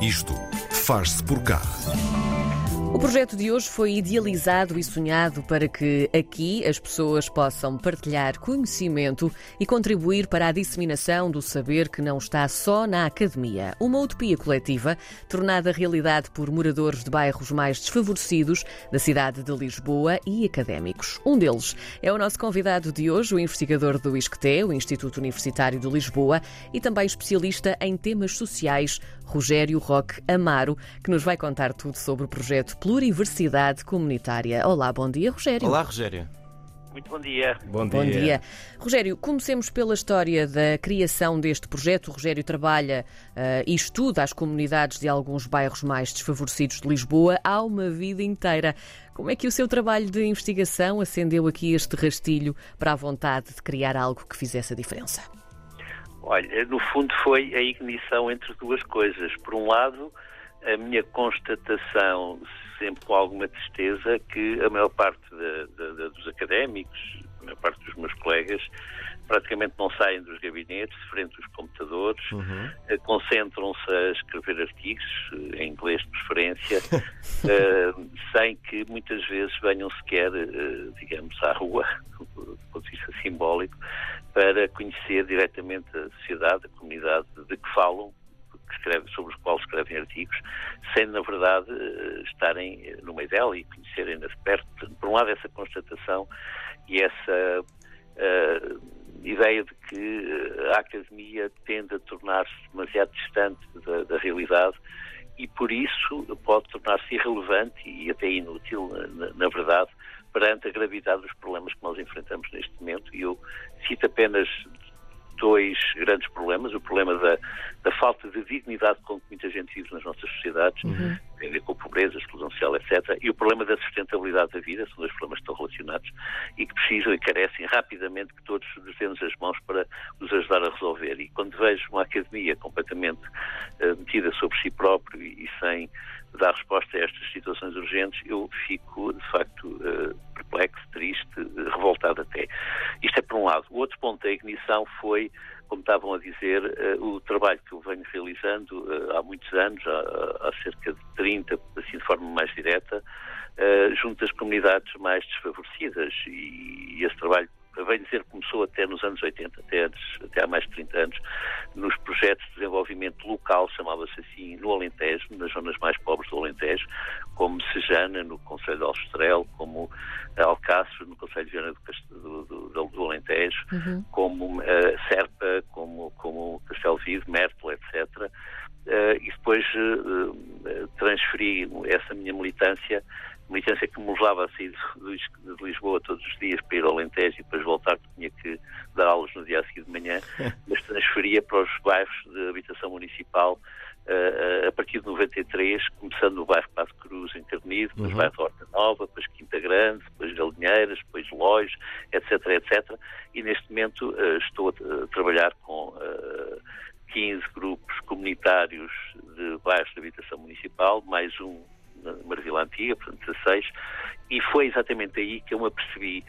Isto faz-se por cá. O projeto de hoje foi idealizado e sonhado para que aqui as pessoas possam partilhar conhecimento e contribuir para a disseminação do saber que não está só na academia. Uma utopia coletiva tornada realidade por moradores de bairros mais desfavorecidos da cidade de Lisboa e académicos. Um deles é o nosso convidado de hoje, o investigador do ISCTE, o Instituto Universitário de Lisboa, e também especialista em temas sociais, Rogério Roque Amaro, que nos vai contar tudo sobre o projeto Pluriversidade Comunitária. Olá, bom dia, Rogério. Olá, Rogério. Muito bom dia. Bom dia. Bom dia. Rogério, comecemos pela história da criação deste projeto. O Rogério trabalha uh, e estuda as comunidades de alguns bairros mais desfavorecidos de Lisboa há uma vida inteira. Como é que o seu trabalho de investigação acendeu aqui este rastilho para a vontade de criar algo que fizesse a diferença? Olha, no fundo foi a ignição entre duas coisas. Por um lado, a minha constatação, sempre com alguma tristeza, que a maior parte de, de, de, dos académicos, a maior parte dos meus colegas, praticamente não saem dos gabinetes, frente aos computadores, uhum. Eh, concentram-se a escrever artigos, eh, em inglês de preferência, uh, sem que muitas vezes venham sequer, uh, digamos, à rua, do ponto de vista simbólico, para conhecer diretamente a sociedade, a comunidade de que falam, escreve, sobre os quais escrevem artigos, sem, na verdade, estarem no meio dela e conhecerem-na de perto. Por um lado, essa constatação e essa uh, ideia de que a academia tende a tornar-se demasiado distante da, da realidade e, por isso, pode tornar-se irrelevante e até inútil, na, na, verdade, perante a gravidade dos problemas que nós enfrentamos neste momento. E eu cito apenas dois grandes problemas. O problema da, da falta de dignidade com que muita gente vive nas nossas sociedades, uhum. Tem a ver com pobreza, exclusão social, etc. E o problema da sustentabilidade da vida, são dois problemas que estão relacionados e que precisam e carecem rapidamente que todos nos as mãos para os ajudar a resolver. E quando vejo uma academia completamente uh, metida sobre si próprio e, e sem dar resposta a estas situações urgentes, eu fico, de facto, uh, perplexo, triste, uh, revoltado até. Isto é por um lado. O outro ponto da ignição foi, como estavam a dizer, uh, o trabalho que eu venho realizando há muitos anos, há, cerca de 30, assim de forma mais direta, junto às comunidades mais desfavorecidas. E esse trabalho bem dizer, começou até nos anos 80, até, antes, até há mais de 30 anos, nos projetos de desenvolvimento local, chamava-se assim, no Alentejo, nas zonas mais pobres do Alentejo, como Sejana, no Conselho de Alstrel, como Alcácer, no Conselho de Viana do, do, do, do Alentejo, uhum. como uh, Serpa, como, como Castelo Vivo, Mértola, etc., Uh, e depois uh, transferi essa minha militância militância que me levava a sair de, Lisboa todos os dias para ir ao Alentejo para os bairros de habitação municipal uh, a partir de 93, começando no bairro Passo Cruz, em Carnido, depois uhum. bairro Horta Nova, depois Quinta Grande, depois Galinheiras, depois Lois, etc, etc. E neste momento uh, estou a, trabalhar com uh, 15 grupos comunitários de bairros de habitação municipal, mais um na Vila Antiga, portanto 16, e foi exatamente aí que eu me apercebi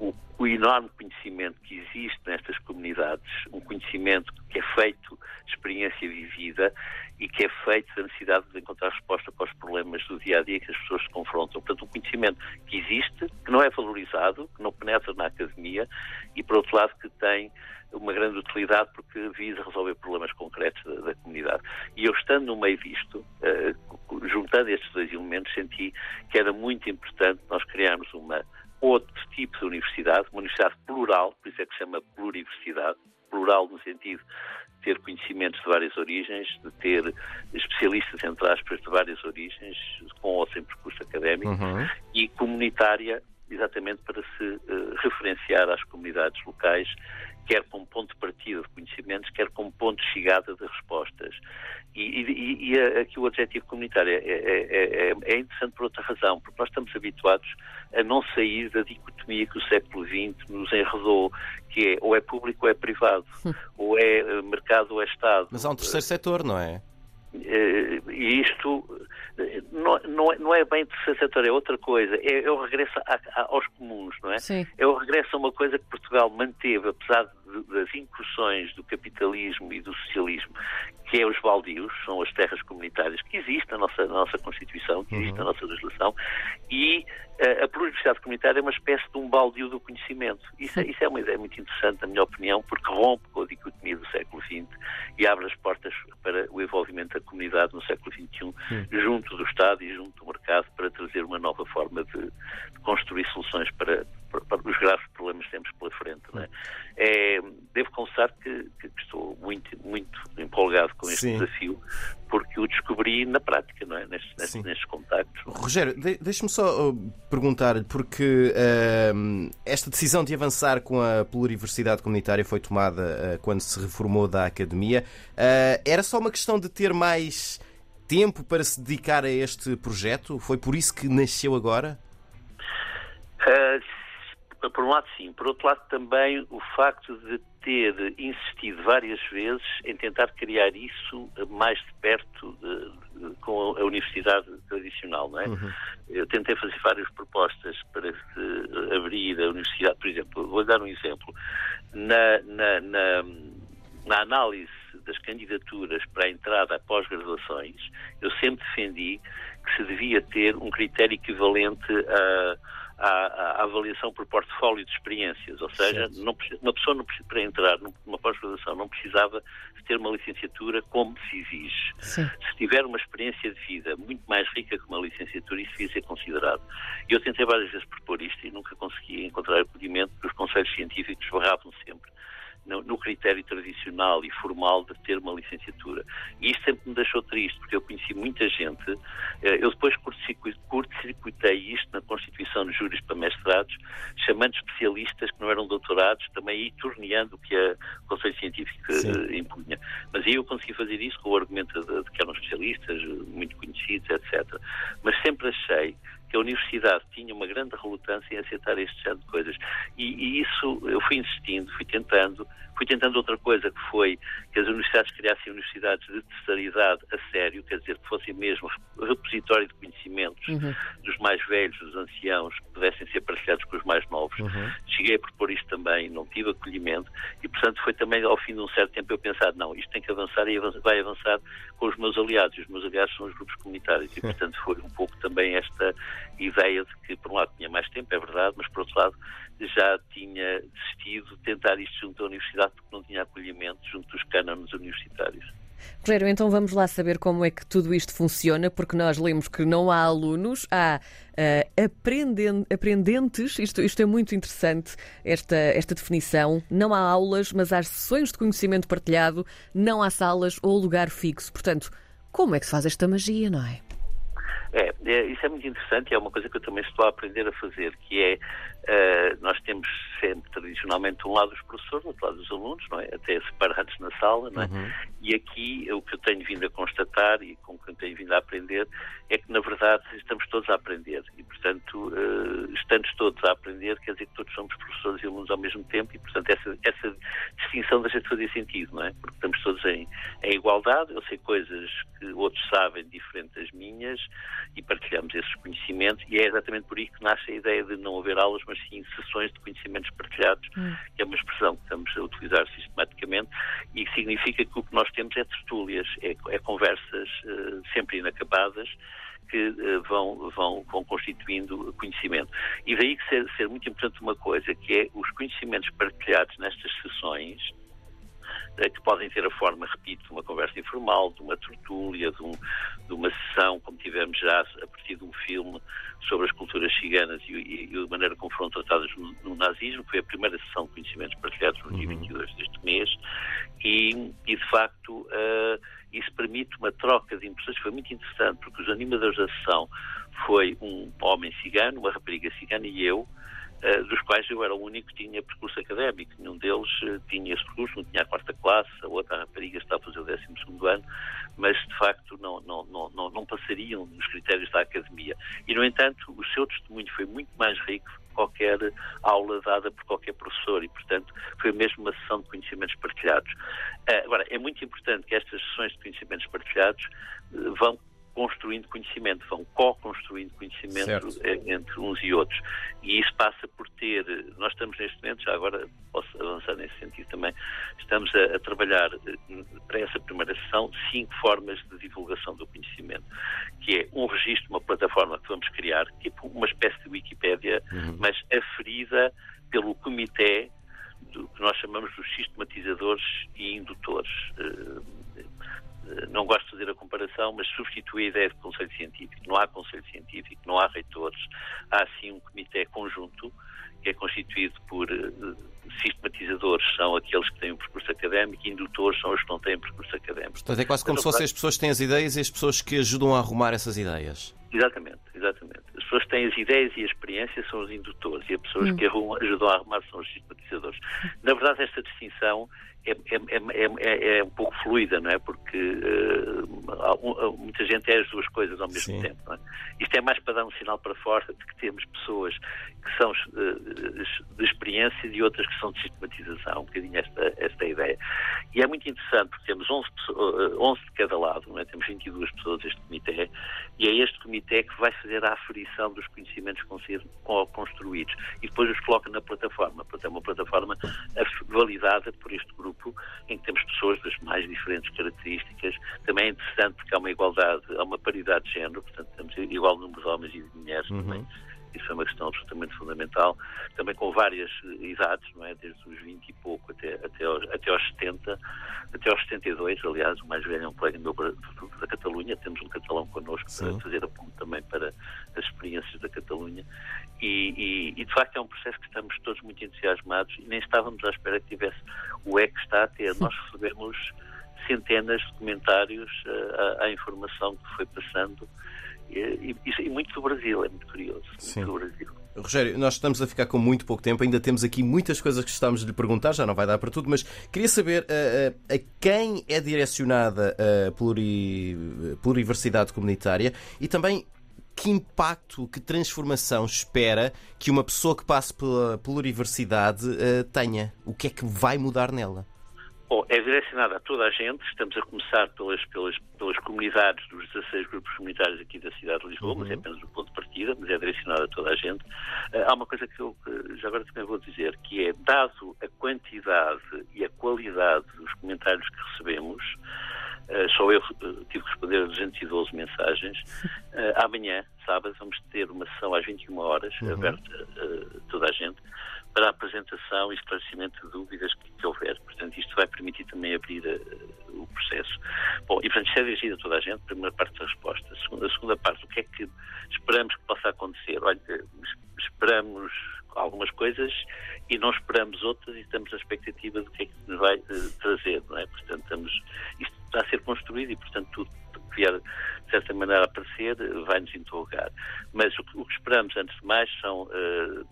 o, o, enorme conhecimento que existe nestas comunidades, um conhecimento que é feito de experiência vivida e que é feito da necessidade de encontrar resposta para os problemas do dia a dia que as pessoas se confrontam. Portanto, um conhecimento que existe, que não é valorizado, que não penetra na academia e, por outro lado, que tem uma grande utilidade porque visa resolver problemas concretos da, da comunidade. E eu, estando no meio disto, uh, juntando estes dois elementos, senti que era muito importante nós criarmos uma outro tipo de universidade, uma universidade plural, por isso é que se chama pluriversidade, plural no sentido de ter conhecimentos de várias origens, de ter especialistas, entre aspas, de várias origens, com ou sem percurso académico, uhum. e comunitária, exatamente para se uh, referenciar às comunidades locais quer como ponto de partida de conhecimentos, quer como ponto de chegada de respostas. E, e, e aqui o adjetivo comunitário é, é, é, é, interessante por outra razão, porque nós estamos habituados a não sair da dicotomia que o século XX nos enredou, que é ou é público ou é privado, ou é eh, mercado ou é Estado. Mas há um terceiro setor, não é? Eh, e isto eh, não, não, é, não é bem terceiro setor, é outra coisa. É, é o regresso a, a, aos comuns, não é? Sim. É o regresso a uma coisa que Portugal manteve, apesar das incursões do capitalismo e do socialismo, que é os baldios, são as terras comunitárias que existem na nossa, na nossa Constituição, que existem uhum. na nossa legislação, e uh, a pluriversidade comunitária é uma espécie de um baldio do conhecimento. Isso, é, isso é uma ideia muito interessante, na minha opinião, porque rompe com a dicotomia do século XX e abre as portas para o envolvimento da comunidade no século XXI, uhum. junto do Estado e junto do mercado, para trazer uma nova forma de, de construir soluções para, os graves problemas que temos pela frente. É? É, devo confessar que, que, estou muito, muito empolgado com este Sim. desafio, porque o descobri na prática, não é? nestes, nestes, nestes contactos. Rogério, de, deixe-me só uh, perguntar-lhe, porque uh, esta decisão de avançar com a pluriversidade comunitária foi tomada uh, quando se reformou da academia. Uh, era só uma questão de ter mais tempo para se dedicar a este projeto? Foi por isso que nasceu agora? Uh, por um lado, sim. Por outro lado, também o facto de ter insistido várias vezes em tentar criar isso mais de perto de, de, com a universidade tradicional, não é? Uhum. Eu tentei fazer várias propostas para se abrir a universidade, por exemplo, vou dar um exemplo. Na, na, na, na análise das candidaturas para a entrada a pós-graduações, eu sempre defendi que se devia ter um critério equivalente a à, à, avaliação por portfólio de experiências, ou seja, não, uma pessoa não, para entrar numa pós-graduação não precisava de ter uma licenciatura como se exige. Sim. Se tiver uma experiência de vida muito mais rica que uma licenciatura, isso devia ser considerado. Eu tentei várias vezes propor isto e nunca consegui encontrar acolhimento, porque os conselhos científicos barravam sempre no, no, critério tradicional e formal de ter uma licenciatura. E isto sempre me deixou triste, porque eu conheci muita gente, eh, eu depois curto-circuitei isto na constituição de júris para mestrados, chamando especialistas que não eram doutorados, também aí torneando o que a Conselho Científico Sim. Eh, impunha. Mas aí eu consegui fazer isso com o argumento de, de que eram especialistas, muito conhecidos, etc. Mas sempre achei que a universidade tinha uma grande relutância em aceitar este género de coisas. E, e, isso eu fui insistindo, fui tentando, fui tentando outra coisa, que foi que as universidades criassem universidades de terceiridade a sério, quer dizer, que fossem mesmo repositório de conhecimentos uhum. dos mais velhos, dos anciãos, que pudessem ser partilhados com os mais novos. Uhum. Cheguei a propor isto também, não tive acolhimento, e portanto foi também ao fim de um certo tempo eu pensar, não, isto tem que avançar e vai avançar com os meus aliados, e os meus aliados são os grupos comunitários, e portanto foi um pouco também esta ideia de que, por um lado, tinha mais tempo, é verdade, mas por outro lado, já tinha desistido de tentar isto junto à universidade porque não tinha acolhimento junto dos cânones universitários. Rogério, então vamos lá saber como é que tudo isto funciona, porque nós lemos que não há alunos, há uh, aprenden aprendentes, isto, isto é muito interessante, esta, esta definição. Não há aulas, mas há sessões de conhecimento partilhado, não há salas ou lugar fixo. Portanto, como é que se faz esta magia, não é? É, é, isso é muito interessante e é uma coisa que eu também estou a aprender a fazer, que é uh, nós temos sempre tradicionalmente um lado dos professores, outro lado dos alunos, não é? até separados na sala, não é? Uhum. E aqui o que eu tenho vindo a constatar e com que eu tenho vindo a aprender é que na verdade estamos todos a aprender e portanto uh, estando todos a aprender quer dizer que todos somos professores e alunos ao mesmo tempo e portanto essa, essa distinção deixa de fazer sentido, não é? Porque estamos todos em, em igualdade, eu sei coisas que outros sabem diferente das minhas e partilhamos esses conhecimentos e é exatamente por isso que nasce a ideia de não haver aulas, mas sim sessões de conhecimentos partilhados, hum. que é uma expressão que estamos a utilizar sistematicamente e que significa que o que nós temos é tertúlias, é, é conversas uh, sempre inacabadas que uh, vão, vão, vão constituindo conhecimento. E daí que ser, ser muito importante uma coisa, que é os conhecimentos partilhados nestas sessões, eh, que podem ter a forma, repito, uma informal, de uma tertúlia, de, um, de, uma sessão, como tivemos já a partir de um filme sobre as culturas ciganas e, e, e a maneira como foram tratadas no, no, nazismo. Foi a primeira sessão de conhecimentos partilhados no dia 22 uhum. deste mês e, e de facto, uh, isso permite uma troca de impressões. Foi muito interessante, porque os animadores da sessão foi um homem cigano, uma rapariga cigana e eu, Uh, dos quais eu era o único que tinha percurso académico. Nenhum deles uh, tinha esse percurso, não tinha a quarta classe, a outra rapariga está a fazer o décimo segundo ano, mas de facto não, não, não, não, passariam nos critérios da academia. E, no entanto, o seu testemunho foi muito mais rico que qualquer aula dada por qualquer professor e, portanto, foi mesmo uma sessão de conhecimentos partilhados. Uh, agora, é muito importante que estas sessões de conhecimentos partilhados vão construindo conhecimento, vão co-construindo conhecimento certo. Eh, entre uns e outros. E isso passa ter, nós estamos neste momento, já agora posso avançar nesse sentido também, estamos a, a trabalhar eh, para essa primeira sessão cinco formas de divulgação do conhecimento, que é um registro, uma plataforma que vamos criar, tipo uma espécie de Wikipédia, uhum. mas aferida pelo comitê do que nós chamamos dos sistematizadores e indutores. Uh, não gosto de fazer a comparação, mas substitui a ideia de conselho científico. Não há conselho científico, não há reitores, há sim um comitê conjunto que é constituído por uh, sistematizadores, são aqueles que têm um percurso académico, e indutores são os que não têm um percurso académico. Portanto, é quase como mas, se fossem as pessoas que têm as ideias e as pessoas que ajudam a arrumar essas ideias. Exatamente, exatamente. As pessoas que têm as ideias e a experiência são os indutores e as pessoas hum. que arrumam, ajudam a arrumar são os sistematizadores. Na verdade, esta distinção é, é, é, é, um pouco fluida, não é? Porque uh, muita gente é as duas coisas ao mesmo Sim. tempo. Não é? Isto é mais para dar um sinal para fora de que temos pessoas que são uh, de experiência e outras que são de sistematização, um bocadinho esta, esta ideia. E é muito interessante porque temos 11, 11 de cada lado, não é? temos 22 pessoas deste comitê, e é este comitê que vai fazer a aferição dos conhecimentos construídos e depois os coloca na plataforma. Portanto, é uma plataforma validada por este grupo grupo em que temos pessoas das mais diferentes características. Também é interessante porque há uma igualdade, há uma paridade de género, portanto temos igual número de homens e de mulheres uhum. também. Isso é uma questão absolutamente fundamental. Também com várias idades, não é? Desde os 20 e pouco até, até, aos, até aos 70, até aos 72, aliás, o mais velho é um colega meu da Catalunha, temos um catalão connosco Sim. para fazer aponto também para as experiências da Catalunha. E, e, e, de facto é um processo que estamos todos muito entusiasmados e nem estávamos à espera que tivesse o é que está a ter. Nós recebemos centenas de comentários uh, à, à, informação que foi passando e, e, e, muito do Brasil, é muito curioso. Sim. Muito do Brasil. Rogério, nós estamos a ficar com muito pouco tempo, ainda temos aqui muitas coisas que estamos de lhe perguntar, já não vai dar para tudo, mas queria saber uh, uh, a quem é direcionada a pluri, pluriversidade comunitária e também que impacto, que transformação espera que uma pessoa que passe pela pluriversidade uh, tenha? O que é que vai mudar nela? Bom, é direcionada a toda a gente. Estamos a começar pelas, pelas, pelas comunidades dos 16 grupos comunitários aqui da cidade de Lisboa, uhum. mas é apenas o ponto de partida, mas é direcionada a toda a gente. Uh, há uma coisa que eu já agora também vou dizer, que é, dado a quantidade e a qualidade dos comentários que recebemos, Uh, só eu uh, tive que responder a 212 mensagens. Amanhã, sábado, vamos ter uma sessão às 21 horas, uhum. aberta a toda a gente, para a apresentação e esclarecimento de dúvidas que, que houver. Portanto, isto vai permitir também abrir o processo. Bom, e portanto, isto é dirigido a toda a gente, primeira parte da resposta. A segunda, a segunda parte, o que é que esperamos que possa acontecer? Olha, esperamos algumas coisas e não esperamos outras e estamos na expectativa do que é que nos vai uh, trazer, não é? Portanto, estamos, isto está a ser construído e, portanto, tudo vier de certa maneira a aparecer vai-nos interrogar. Mas o que, o que, esperamos, antes de mais, são uh,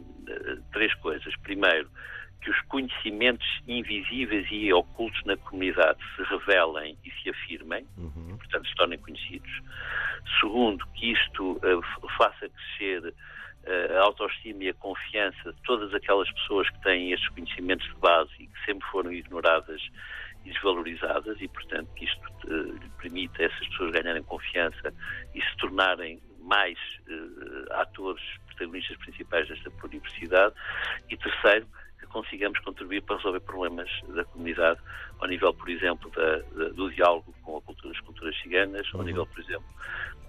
três coisas. Primeiro, que os conhecimentos invisíveis e ocultos na comunidade se revelem e se afirmem, uhum. portanto, se tornem conhecidos. Segundo, que isto uh, faça crescer a autoestima e a confiança de todas aquelas pessoas que têm estes conhecimentos de base e que sempre foram ignoradas desvalorizadas e, portanto, que isto uh, permite a essas pessoas ganharem confiança e se tornarem mais uh, atores, protagonistas principais desta pluriversidade. E terceiro, que consigamos contribuir para resolver problemas da comunidade ao nível, por exemplo, da, da, do diálogo com a cultura, as culturas ciganas, ao uhum. nível, por exemplo,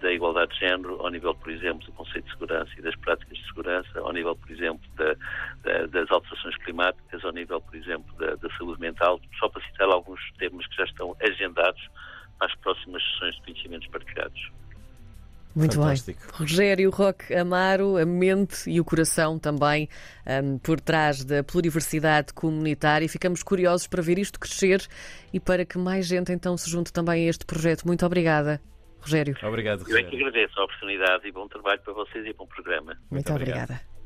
da igualdade de género, ao nível, por exemplo, do conceito de segurança e das práticas de segurança, ao nível, por exemplo, da, da, das alterações climáticas, ao nível, por exemplo, da, saúde mental, só para citar alguns temas que já estão agendados as próximas sessões de conhecimentos partilhados. Muito Fantástico. bem. Rogério Roque Amaro, a mente e o coração também um, por trás da pluriversidade comunitária. Ficamos curiosos para ver isto crescer e para que mais gente então se junte também a este projeto. Muito obrigada. Rogério. Obrigado, Rogério. Eu é que agradeço a oportunidade e bom trabalho para vocês e bom programa. Muito, Muito obrigada.